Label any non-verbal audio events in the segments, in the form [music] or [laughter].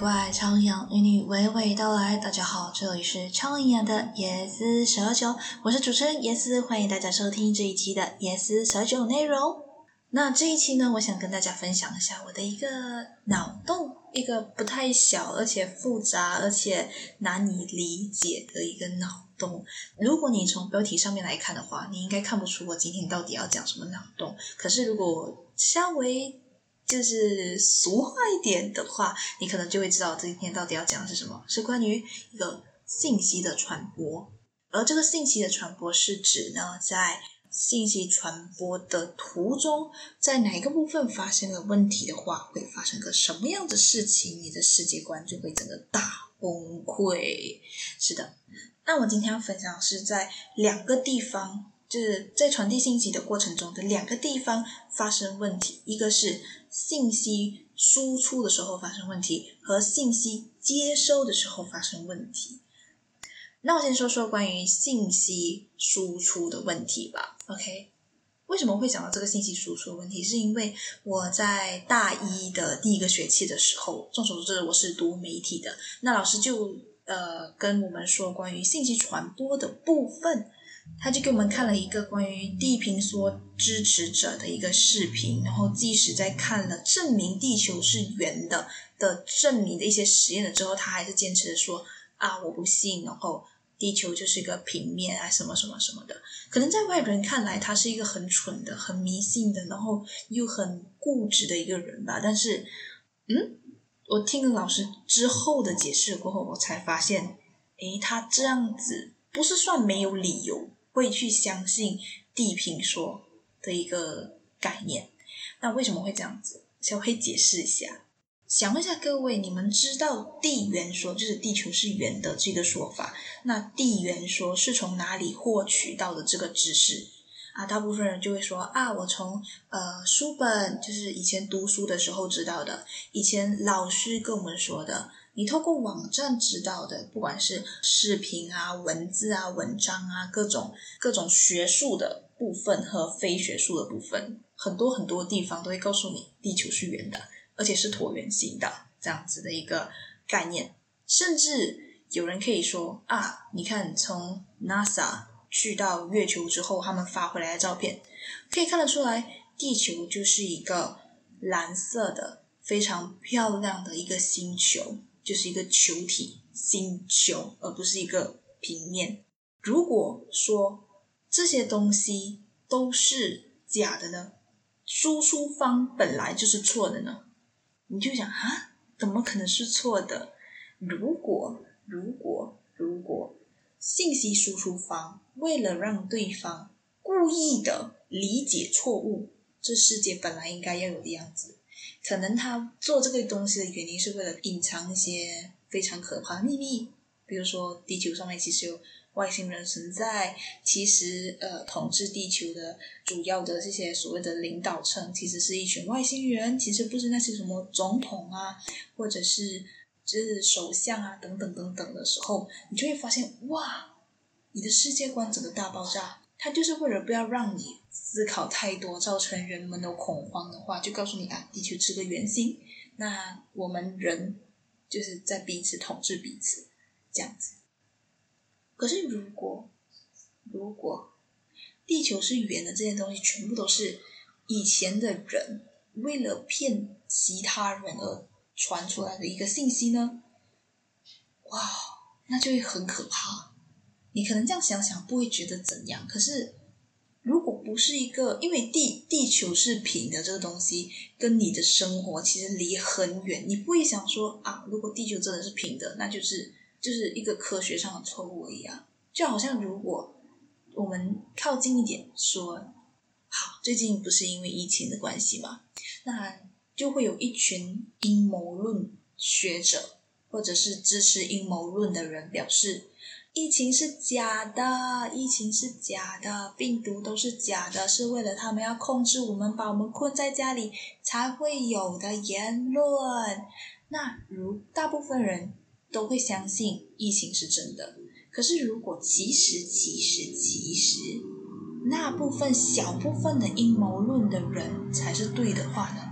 怪超营养与你娓娓道来。大家好，这里是超营养的椰丝蛇酒，我是主持人椰丝，欢迎大家收听这一期的椰丝蛇酒内容。那这一期呢，我想跟大家分享一下我的一个脑洞，一个不太小，而且复杂，而且难以理解的一个脑洞。如果你从标题上面来看的话，你应该看不出我今天到底要讲什么脑洞。可是如果稍微就是俗话一点的话，你可能就会知道今天到底要讲的是什么，是关于一个信息的传播。而这个信息的传播是指呢，在信息传播的途中，在哪一个部分发生了问题的话，会发生个什么样的事情，你的世界观就会整个大崩溃。是的，那我今天要分享是在两个地方。就是在传递信息的过程中的两个地方发生问题，一个是信息输出的时候发生问题，和信息接收的时候发生问题。那我先说说关于信息输出的问题吧。OK，为什么会讲到这个信息输出的问题？是因为我在大一的第一个学期的时候，众所周知我是读媒体的，那老师就呃跟我们说关于信息传播的部分。他就给我们看了一个关于地平说支持者的一个视频，然后即使在看了证明地球是圆的的证明的一些实验了之后，他还是坚持说啊我不信，然后地球就是一个平面啊什么什么什么的。可能在外人看来，他是一个很蠢的、很迷信的，然后又很固执的一个人吧。但是，嗯，我听了老师之后的解释过后，我才发现，诶，他这样子不是算没有理由。会去相信地平说的一个概念，那为什么会这样子？小黑解释一下。想问一下各位，你们知道地圆说就是地球是圆的这个说法？那地圆说是从哪里获取到的这个知识？啊，大部分人就会说啊，我从呃书本，就是以前读书的时候知道的，以前老师跟我们说的。你透过网站知道的，不管是视频啊、文字啊、文章啊，各种各种学术的部分和非学术的部分，很多很多地方都会告诉你地球是圆的，而且是椭圆形的这样子的一个概念。甚至有人可以说啊，你看从 NASA 去到月球之后，他们发回来的照片，可以看得出来，地球就是一个蓝色的、非常漂亮的一个星球。就是一个球体星球，而不是一个平面。如果说这些东西都是假的呢？输出方本来就是错的呢？你就想啊，怎么可能是错的？如果如果如果信息输出方为了让对方故意的理解错误，这世界本来应该要有的样子。可能他做这个东西的原因是为了隐藏一些非常可怕的秘密，比如说地球上面其实有外星人存在，其实呃统治地球的主要的这些所谓的领导层其实是一群外星人，其实不是那些什么总统啊，或者是就是首相啊等等等等的时候，你就会发现哇，你的世界观整个大爆炸。他就是为了不要让你思考太多，造成人们的恐慌的话，就告诉你啊，地球是个圆形，那我们人就是在彼此统治彼此这样子。可是如果如果地球是圆的，这些东西全部都是以前的人为了骗其他人而传出来的一个信息呢？哇，那就会很可怕。你可能这样想想不会觉得怎样，可是不是一个，因为地地球是平的这个东西，跟你的生活其实离很远，你不会想说啊，如果地球真的是平的，那就是就是一个科学上的错误而已啊。就好像如果我们靠近一点说，好，最近不是因为疫情的关系嘛，那就会有一群阴谋论学者或者是支持阴谋论的人表示。疫情是假的，疫情是假的，病毒都是假的，是为了他们要控制我们，把我们困在家里才会有的言论。那如大部分人都会相信疫情是真的，可是如果其实其实其实那部分小部分的阴谋论的人才是对的话呢？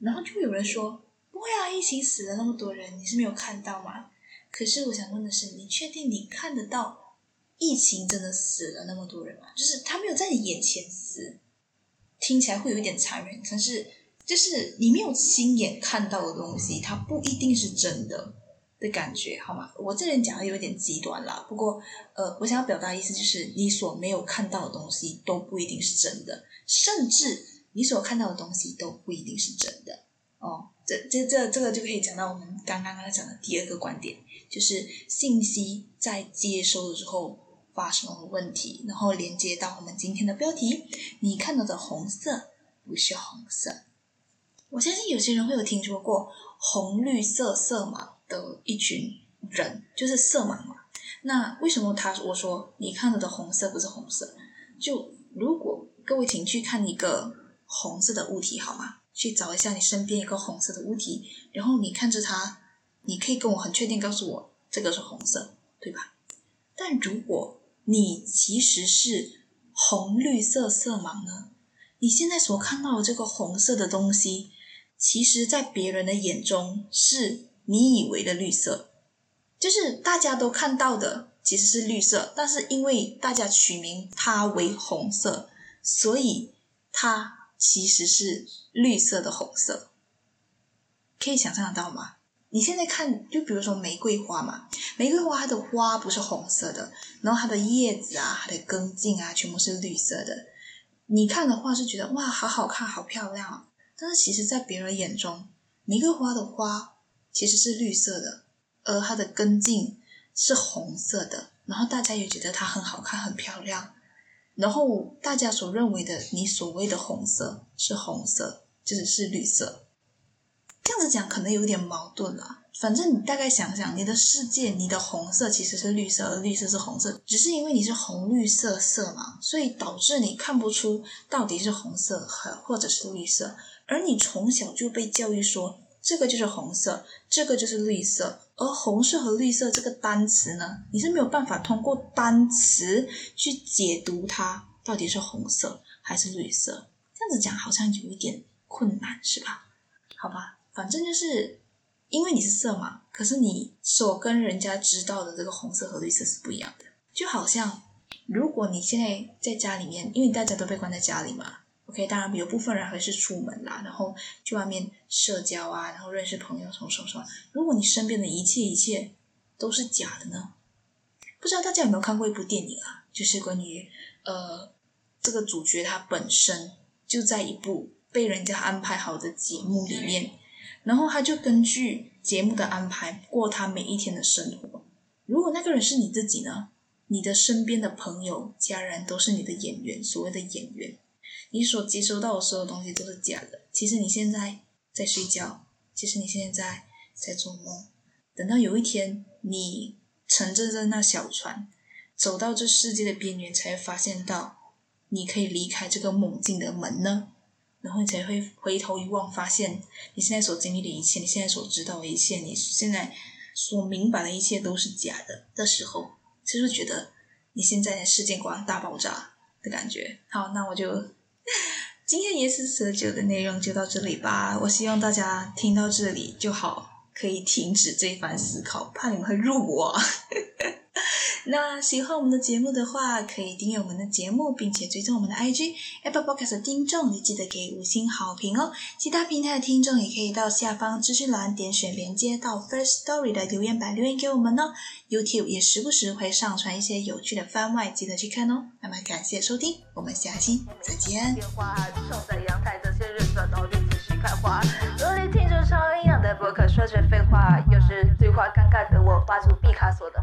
然后就有人说。不会啊，疫情死了那么多人，你是没有看到吗？可是我想问的是，你确定你看得到疫情真的死了那么多人吗？就是他没有在你眼前死，听起来会有一点残忍，但是就是你没有亲眼看到的东西，它不一定是真的的感觉，好吗？我这人讲的有点极端啦，不过呃，我想要表达意思就是，你所没有看到的东西都不一定是真的，甚至你所看到的东西都不一定是真的哦。这这这这个就可以讲到我们刚刚刚讲的第二个观点，就是信息在接收的时候发生了问题，然后连接到我们今天的标题：你看到的红色不是红色。我相信有些人会有听说过红绿色色盲的一群人，就是色盲嘛。那为什么他我说你看到的红色不是红色？就如果各位请去看一个红色的物体，好吗？去找一下你身边一个红色的物体，然后你看着它，你可以跟我很确定告诉我这个是红色，对吧？但如果你其实是红绿色色盲呢？你现在所看到的这个红色的东西，其实在别人的眼中是你以为的绿色，就是大家都看到的其实是绿色，但是因为大家取名它为红色，所以它。其实是绿色的红色，可以想象得到吗？你现在看，就比如说玫瑰花嘛，玫瑰花它的花不是红色的，然后它的叶子啊、它的根茎啊，全部是绿色的。你看的话是觉得哇，好好看，好漂亮啊。但是其实，在别人眼中，玫瑰花的花其实是绿色的，而它的根茎是红色的，然后大家也觉得它很好看，很漂亮。然后大家所认为的你所谓的红色是红色，就是是绿色。这样子讲可能有点矛盾啦。反正你大概想想，你的世界，你的红色其实是绿色，而绿色是红色，只是因为你是红绿色色嘛，所以导致你看不出到底是红色和或者是绿色。而你从小就被教育说，这个就是红色，这个就是绿色。而红色和绿色这个单词呢，你是没有办法通过单词去解读它到底是红色还是绿色。这样子讲好像有一点困难，是吧？好吧，反正就是因为你是色盲，可是你所跟人家知道的这个红色和绿色是不一样的。就好像如果你现在在家里面，因为大家都被关在家里嘛。OK，当然有部分人还是出门啦，然后去外面社交啊，然后认识朋友，什么什么什么。如果你身边的一切一切都是假的呢？不知道大家有没有看过一部电影啊？就是关于呃这个主角他本身就在一部被人家安排好的节目里面，然后他就根据节目的安排过他每一天的生活。如果那个人是你自己呢？你的身边的朋友、家人都是你的演员，所谓的演员。你所接收到的所有东西都是假的。其实你现在在睡觉，其实你现在在做梦。等到有一天，你乘着着那小船，走到这世界的边缘，才会发现到你可以离开这个梦境的门呢。然后你才会回头一望，发现你现在所经历的一切，你现在所知道的一切，你现在所明白的一切都是假的的时候，是不是觉得你现在的世界观大爆炸的感觉？好，那我就。今天也是十九的内容就到这里吧。我希望大家听到这里就好，可以停止这一番思考，怕你们会入我。[laughs] [laughs] 那喜欢我们的节目的话，可以订阅我们的节目，并且追踪我们的 IG Apple Podcast 的听众，也记得给五星好评哦。其他平台的听众也可以到下方资讯栏点选连接到 First Story 的留言板留言给我们哦。YouTube 也时不时会上传一些有趣的番外，记得去看哦。那么感谢收听，我们下期再见。说着废话，对话尴尬的我，出毕卡索的。